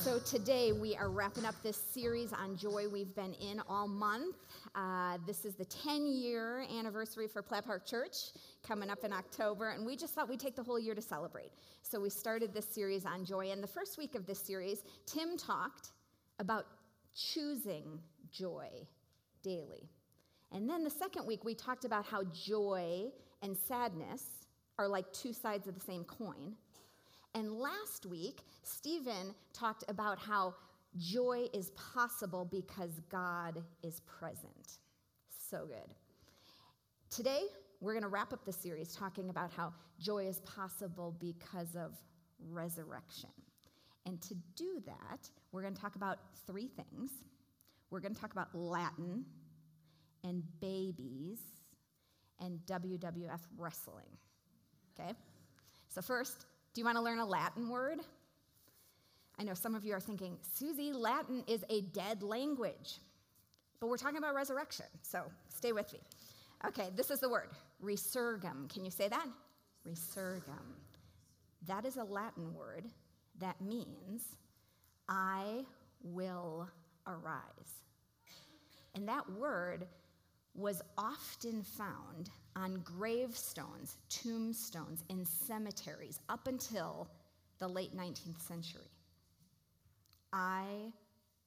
So, today we are wrapping up this series on joy we've been in all month. Uh, this is the 10 year anniversary for Platt Park Church coming up in October, and we just thought we'd take the whole year to celebrate. So, we started this series on joy. And the first week of this series, Tim talked about choosing joy daily. And then the second week, we talked about how joy and sadness are like two sides of the same coin. And last week, Stephen talked about how joy is possible because God is present. So good. Today, we're going to wrap up the series talking about how joy is possible because of resurrection. And to do that, we're going to talk about three things. We're going to talk about Latin and babies and WWF wrestling. Okay? So, first, do you want to learn a Latin word? I know some of you are thinking, Susie, Latin is a dead language. But we're talking about resurrection, so stay with me. Okay, this is the word resurgam. Can you say that? Resurgam. That is a Latin word that means I will arise. And that word was often found on gravestones, tombstones, in cemeteries up until the late 19th century. I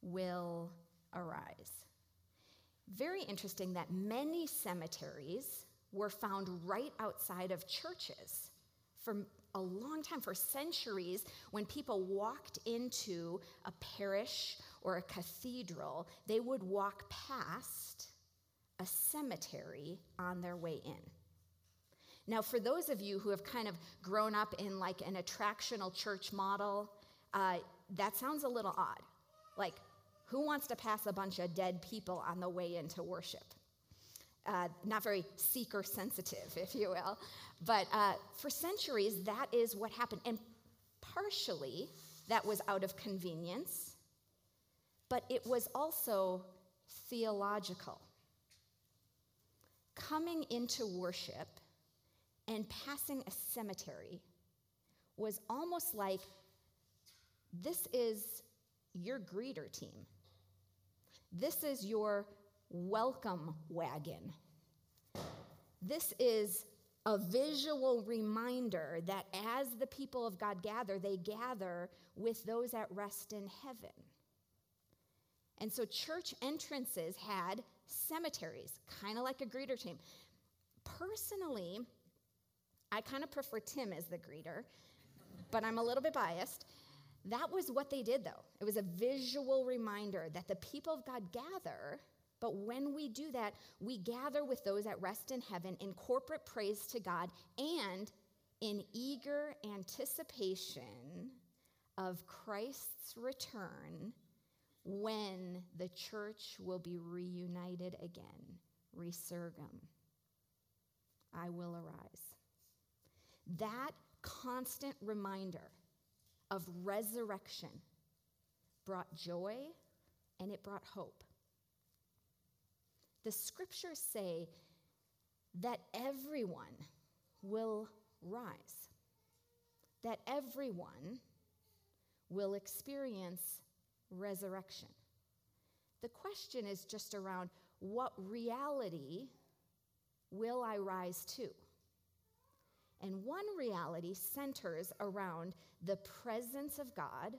will arise. Very interesting that many cemeteries were found right outside of churches for a long time, for centuries, when people walked into a parish or a cathedral, they would walk past a cemetery on their way in. Now, for those of you who have kind of grown up in like an attractional church model, uh, that sounds a little odd. Like, who wants to pass a bunch of dead people on the way into worship? Uh, not very seeker sensitive, if you will. But uh, for centuries, that is what happened. And partially, that was out of convenience, but it was also theological coming into worship and passing a cemetery was almost like this is your greeter team. This is your welcome wagon. This is a visual reminder that as the people of God gather, they gather with those at rest in heaven. And so church entrances had cemeteries, kind of like a greeter team. Personally, I kind of prefer Tim as the greeter, but I'm a little bit biased. That was what they did, though. It was a visual reminder that the people of God gather, but when we do that, we gather with those at rest in heaven in corporate praise to God and in eager anticipation of Christ's return when the church will be reunited again. Resurgam. I will arise. That constant reminder of resurrection brought joy and it brought hope. The scriptures say that everyone will rise, that everyone will experience resurrection. The question is just around what reality will I rise to? And one reality centers around the presence of God,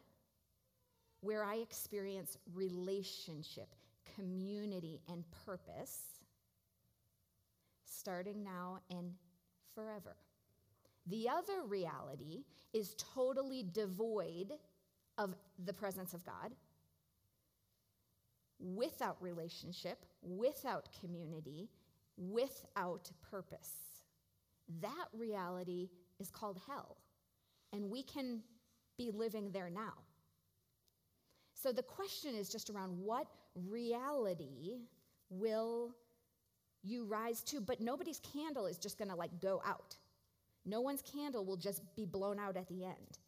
where I experience relationship, community, and purpose, starting now and forever. The other reality is totally devoid of the presence of God, without relationship, without community, without purpose. That reality is called hell, and we can be living there now. So the question is just around what reality will you rise to? But nobody's candle is just gonna like go out. No one's candle will just be blown out at the end.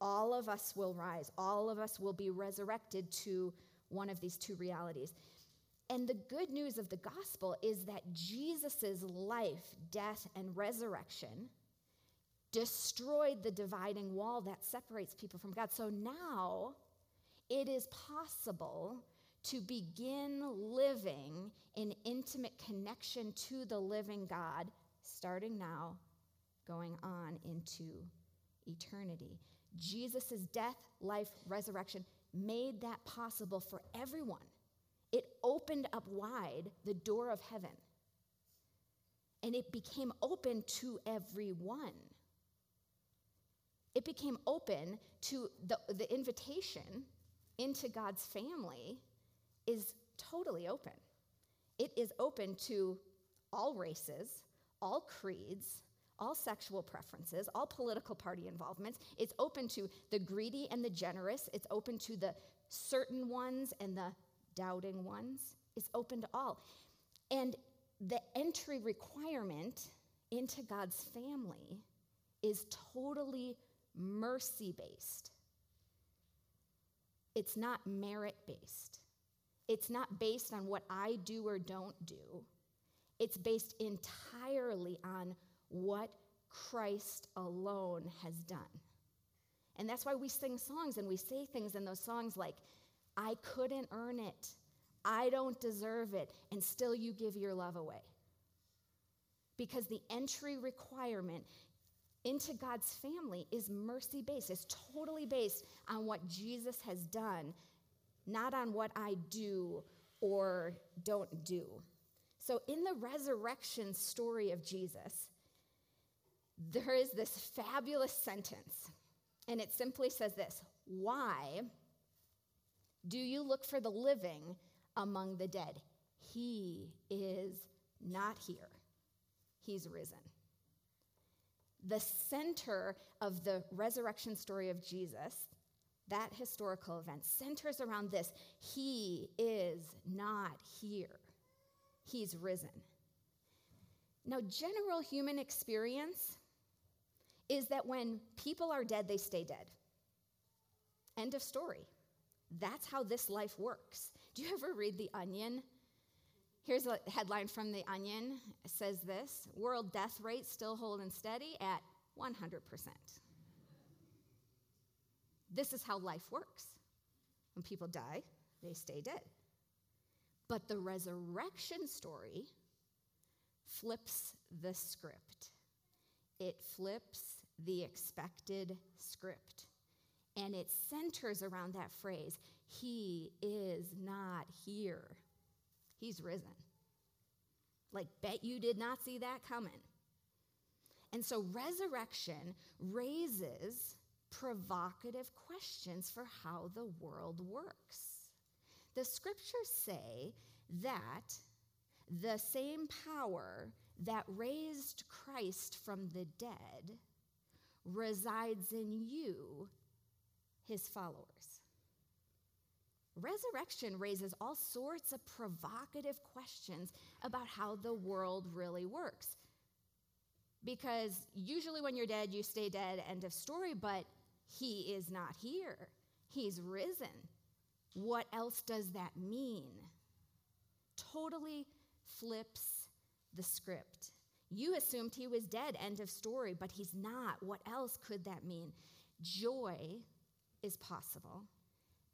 All of us will rise, all of us will be resurrected to one of these two realities. And the good news of the gospel is that Jesus' life, death, and resurrection destroyed the dividing wall that separates people from God. So now it is possible to begin living in intimate connection to the living God starting now, going on into eternity. Jesus' death, life, resurrection made that possible for everyone. It opened up wide the door of heaven. And it became open to everyone. It became open to the, the invitation into God's family is totally open. It is open to all races, all creeds, all sexual preferences, all political party involvements. It's open to the greedy and the generous. It's open to the certain ones and the doubting ones. It's open to all. And the entry requirement into God's family is totally mercy based. It's not merit based. It's not based on what I do or don't do. It's based entirely on what Christ alone has done. And that's why we sing songs and we say things in those songs like, I couldn't earn it, I don't deserve it, and still you give your love away. Because the entry requirement into God's family is mercy based, it's totally based on what Jesus has done, not on what I do or don't do. So, in the resurrection story of Jesus, there is this fabulous sentence, and it simply says this Why do you look for the living among the dead? He is not here, he's risen. The center of the resurrection story of Jesus, that historical event, centers around this He is not here, he's risen. Now, general human experience is that when people are dead, they stay dead. End of story. That's how this life works. Do you ever read The Onion? Here's a headline from The Onion. It says this World death rate still holding steady at 100%. This is how life works. When people die, they stay dead. But the resurrection story flips the script. It flips the expected script. And it centers around that phrase He is not here. He's risen. Like, bet you did not see that coming. And so, resurrection raises provocative questions for how the world works. The scriptures say that the same power that raised Christ from the dead resides in you, his followers. Resurrection raises all sorts of provocative questions about how the world really works. Because usually when you're dead, you stay dead, end of story, but he is not here. He's risen. What else does that mean? Totally flips the script. You assumed he was dead, end of story, but he's not. What else could that mean? Joy is possible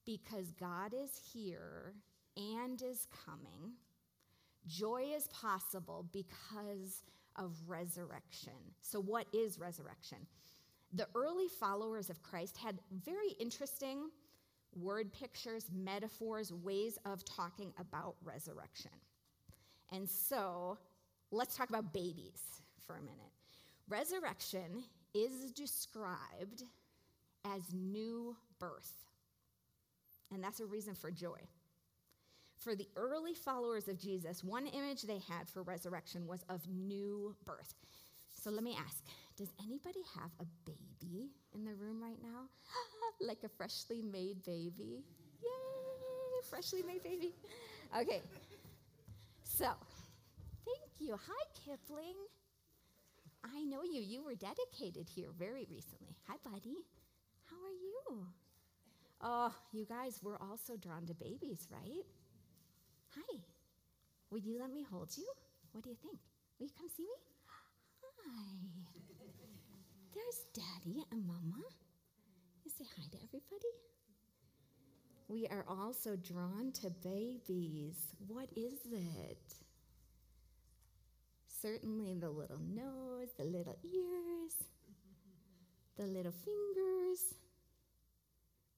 because God is here and is coming. Joy is possible because of resurrection. So, what is resurrection? The early followers of Christ had very interesting word pictures, metaphors, ways of talking about resurrection. And so, let's talk about babies for a minute. Resurrection is described as new birth, and that's a reason for joy. For the early followers of Jesus, one image they had for resurrection was of new birth. So let me ask Does anybody have a baby in the room right now? like a freshly made baby? Yay, freshly made baby. Okay, so you. Hi, Kipling. I know you. You were dedicated here very recently. Hi, buddy. How are you? Oh, you guys were also drawn to babies, right? Hi. Would you let me hold you? What do you think? Will you come see me? Hi. There's Daddy and Mama. You say hi to everybody. we are also drawn to babies. What is it? Certainly the little nose, the little ears, the little fingers.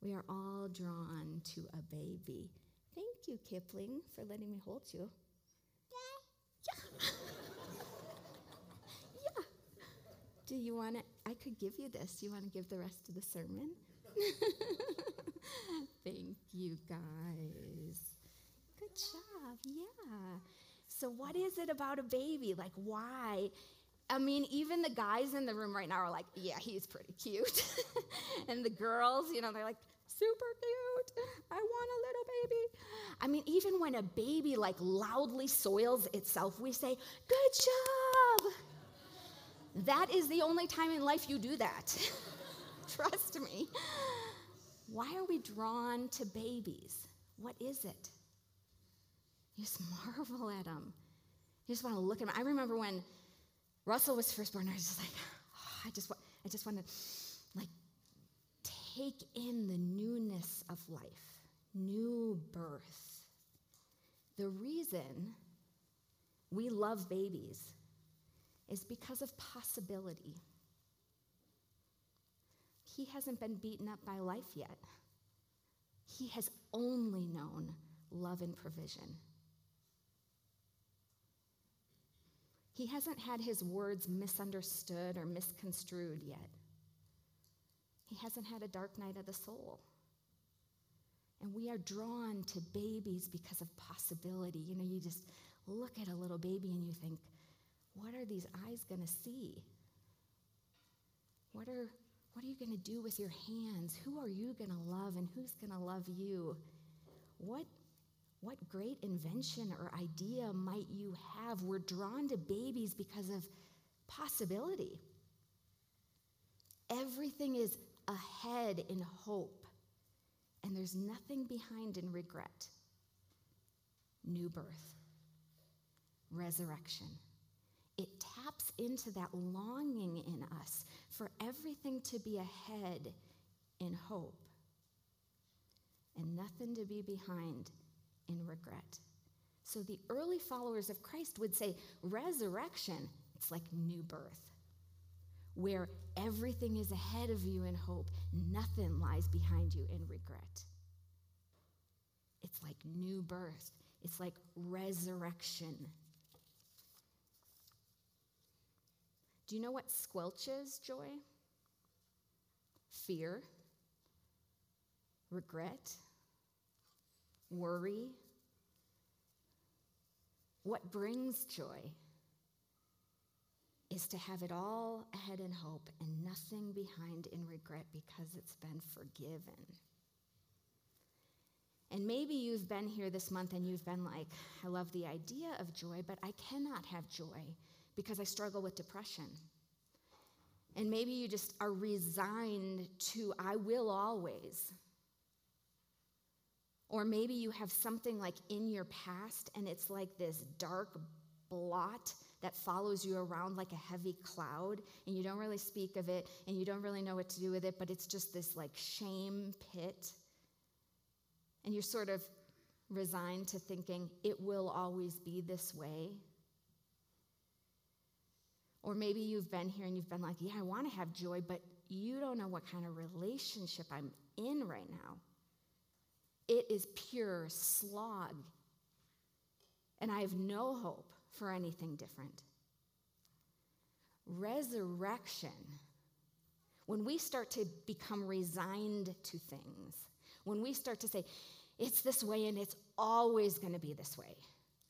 We are all drawn to a baby. Thank you, Kipling, for letting me hold you. Yeah. yeah. yeah. Do you want to? I could give you this. Do you want to give the rest of the sermon? Thank you, guys. Good job. Yeah. So, what is it about a baby? Like, why? I mean, even the guys in the room right now are like, yeah, he's pretty cute. and the girls, you know, they're like, super cute. I want a little baby. I mean, even when a baby like loudly soils itself, we say, good job. That is the only time in life you do that. Trust me. Why are we drawn to babies? What is it? You just marvel at them. You just want to look at them. I remember when Russell was first born, I was just like, oh, I just, I just want to like take in the newness of life, new birth. The reason we love babies is because of possibility. He hasn't been beaten up by life yet. He has only known love and provision. He hasn't had his words misunderstood or misconstrued yet. He hasn't had a dark night of the soul. And we are drawn to babies because of possibility. You know, you just look at a little baby and you think, what are these eyes going to see? What are, what are you going to do with your hands? Who are you going to love and who's going to love you? What what great invention or idea might you have? We're drawn to babies because of possibility. Everything is ahead in hope, and there's nothing behind in regret. New birth, resurrection. It taps into that longing in us for everything to be ahead in hope and nothing to be behind in regret. So the early followers of Christ would say resurrection, it's like new birth, where everything is ahead of you in hope, nothing lies behind you in regret. It's like new birth, it's like resurrection. Do you know what squelches joy? Fear, regret, worry. What brings joy is to have it all ahead in hope and nothing behind in regret because it's been forgiven. And maybe you've been here this month and you've been like, I love the idea of joy, but I cannot have joy because I struggle with depression. And maybe you just are resigned to, I will always. Or maybe you have something like in your past and it's like this dark blot that follows you around like a heavy cloud and you don't really speak of it and you don't really know what to do with it, but it's just this like shame pit. And you're sort of resigned to thinking it will always be this way. Or maybe you've been here and you've been like, yeah, I want to have joy, but you don't know what kind of relationship I'm in right now. It is pure slog. And I have no hope for anything different. Resurrection, when we start to become resigned to things, when we start to say, it's this way and it's always going to be this way,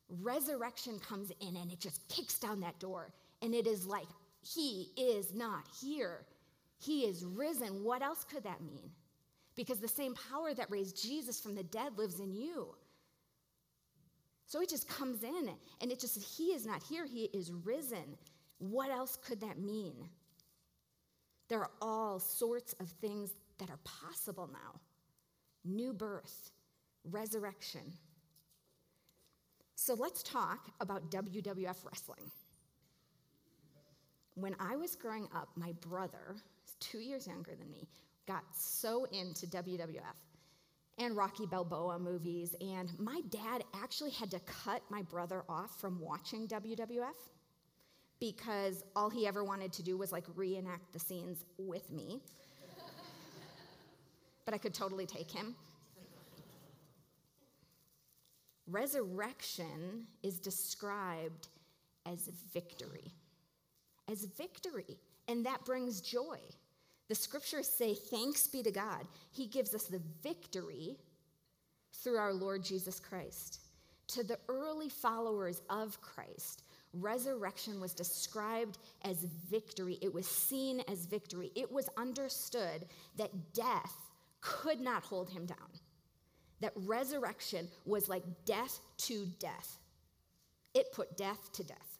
resurrection comes in and it just kicks down that door. And it is like, He is not here. He is risen. What else could that mean? Because the same power that raised Jesus from the dead lives in you. So it just comes in and it just, he is not here, he is risen. What else could that mean? There are all sorts of things that are possible now new birth, resurrection. So let's talk about WWF wrestling. When I was growing up, my brother, two years younger than me, got so into WWF. and Rocky Balboa movies. And my dad actually had to cut my brother off from watching WWF because all he ever wanted to do was like reenact the scenes with me. but I could totally take him. Resurrection is described as victory. As victory. And that brings joy. The scriptures say, Thanks be to God. He gives us the victory through our Lord Jesus Christ. To the early followers of Christ, resurrection was described as victory. It was seen as victory. It was understood that death could not hold him down, that resurrection was like death to death. It put death to death.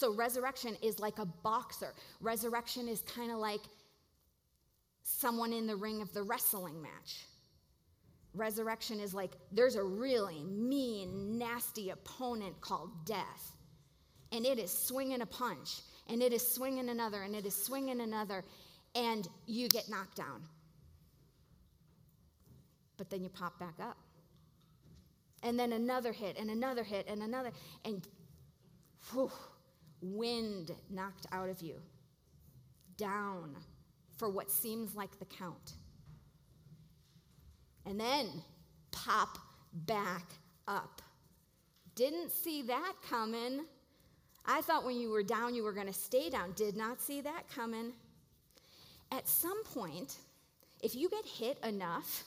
So, resurrection is like a boxer. Resurrection is kind of like someone in the ring of the wrestling match. Resurrection is like there's a really mean, nasty opponent called death. And it is swinging a punch, and it is swinging another, and it is swinging another, and you get knocked down. But then you pop back up. And then another hit, and another hit, and another, and whew, wind knocked out of you, down for what seems like the count. And then pop back up. Didn't see that coming. I thought when you were down, you were going to stay down. Did not see that coming. At some point, if you get hit enough,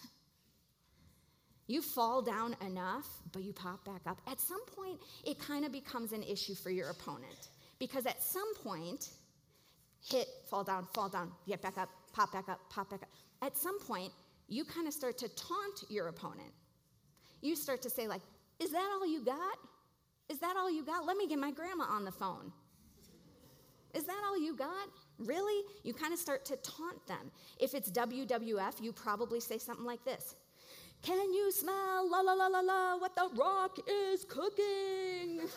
you fall down enough, but you pop back up. At some point, it kind of becomes an issue for your opponent. Because at some point, hit, fall down, fall down, get back up, pop back up, pop back up. At some point, you kind of start to taunt your opponent. You start to say, like, is that all you got? Is that all you got? Let me get my grandma on the phone. Is that all you got? Really? You kind of start to taunt them. If it's WWF, you probably say something like this Can you smell la la la la la what the rock is cooking?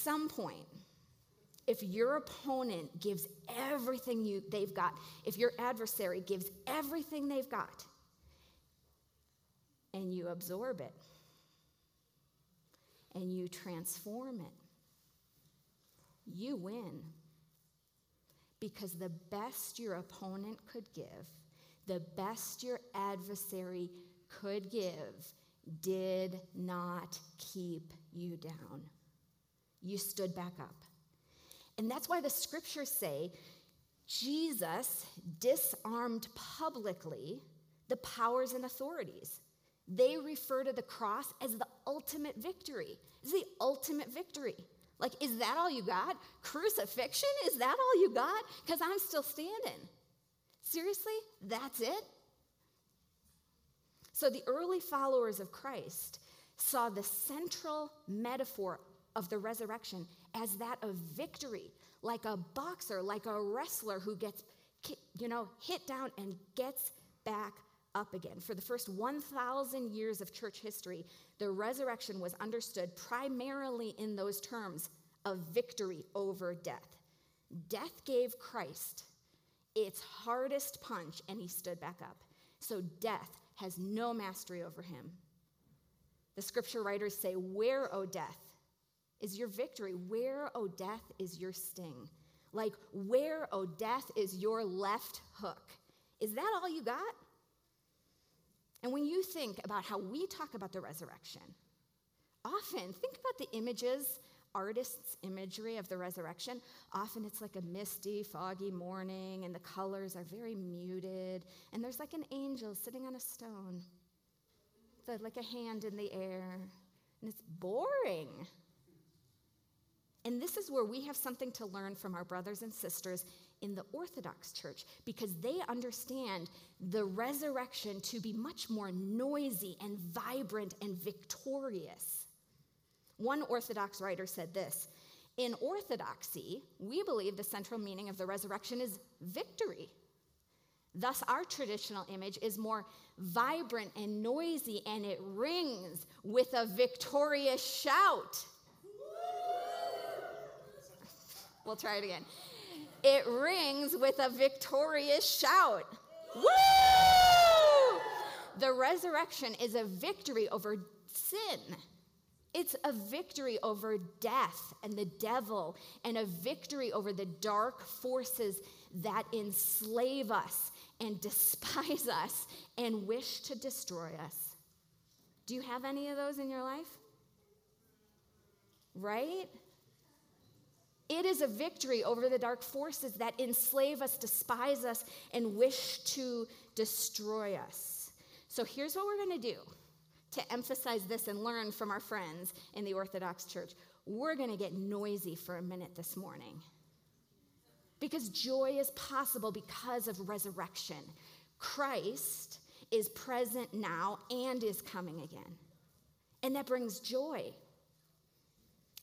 Some point, if your opponent gives everything you, they've got, if your adversary gives everything they've got, and you absorb it, and you transform it, you win. Because the best your opponent could give, the best your adversary could give, did not keep you down you stood back up. And that's why the scriptures say Jesus disarmed publicly the powers and authorities. They refer to the cross as the ultimate victory. It's the ultimate victory. Like, is that all you got? Crucifixion? Is that all you got? Because I'm still standing. Seriously? That's it? So the early followers of Christ saw the central metaphor of the resurrection as that of victory, like a boxer, like a wrestler who gets, you know, hit down and gets back up again. For the first 1,000 years of church history, the resurrection was understood primarily in those terms of victory over death. Death gave Christ its hardest punch, and he stood back up. So death has no mastery over him. The scripture writers say, Where, O death, is your victory? Where, O oh, death, is your sting? Like, where, O oh, death, is your left hook? Is that all you got? And when you think about how we talk about the resurrection, often think about the images, artists' imagery of the resurrection. Often it's like a misty, foggy morning, and the colors are very muted, and there's like an angel sitting on a stone, with like a hand in the air, and it's boring. And this is where we have something to learn from our brothers and sisters in the Orthodox Church because they understand the resurrection to be much more noisy and vibrant and victorious. One Orthodox writer said this In Orthodoxy, we believe the central meaning of the resurrection is victory. Thus, our traditional image is more vibrant and noisy, and it rings with a victorious shout. We'll try it again. It rings with a victorious shout. Woo! The resurrection is a victory over sin. It's a victory over death and the devil, and a victory over the dark forces that enslave us and despise us and wish to destroy us. Do you have any of those in your life? Right? It is a victory over the dark forces that enslave us, despise us, and wish to destroy us. So here's what we're going to do to emphasize this and learn from our friends in the Orthodox Church. We're going to get noisy for a minute this morning. Because joy is possible because of resurrection. Christ is present now and is coming again. And that brings joy.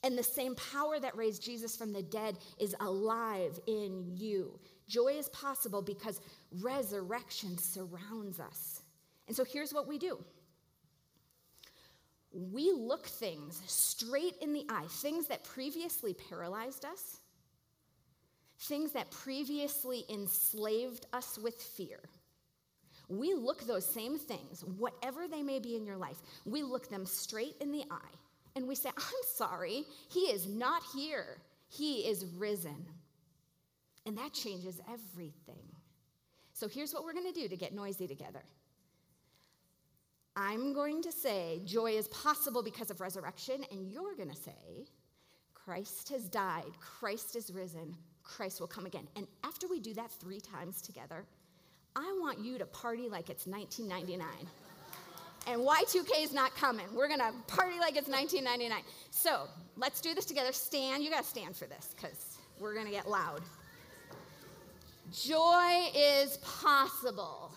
And the same power that raised Jesus from the dead is alive in you. Joy is possible because resurrection surrounds us. And so here's what we do we look things straight in the eye, things that previously paralyzed us, things that previously enslaved us with fear. We look those same things, whatever they may be in your life, we look them straight in the eye and we say, I'm sorry, he is not here. He is risen. And that changes everything. So here's what we're going to do to get noisy together. I'm going to say joy is possible because of resurrection, and you're going to say Christ has died, Christ is risen, Christ will come again. And after we do that three times together, I want you to party like it's 1999 and Y2K is not coming. We're going to party like it's 1999. So let's do this together. Stand. You got to stand for this because we're going to get loud. Joy is possible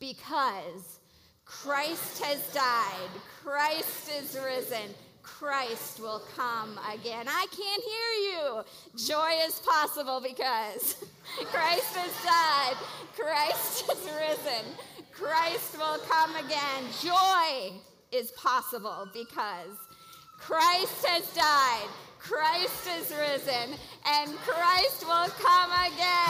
because Christ has died, Christ is risen, Christ will come again. I can't hear you. Joy is possible because Christ has died, Christ is risen, Christ will come again. Joy is possible because Christ has died, Christ is risen, and Christ will come again.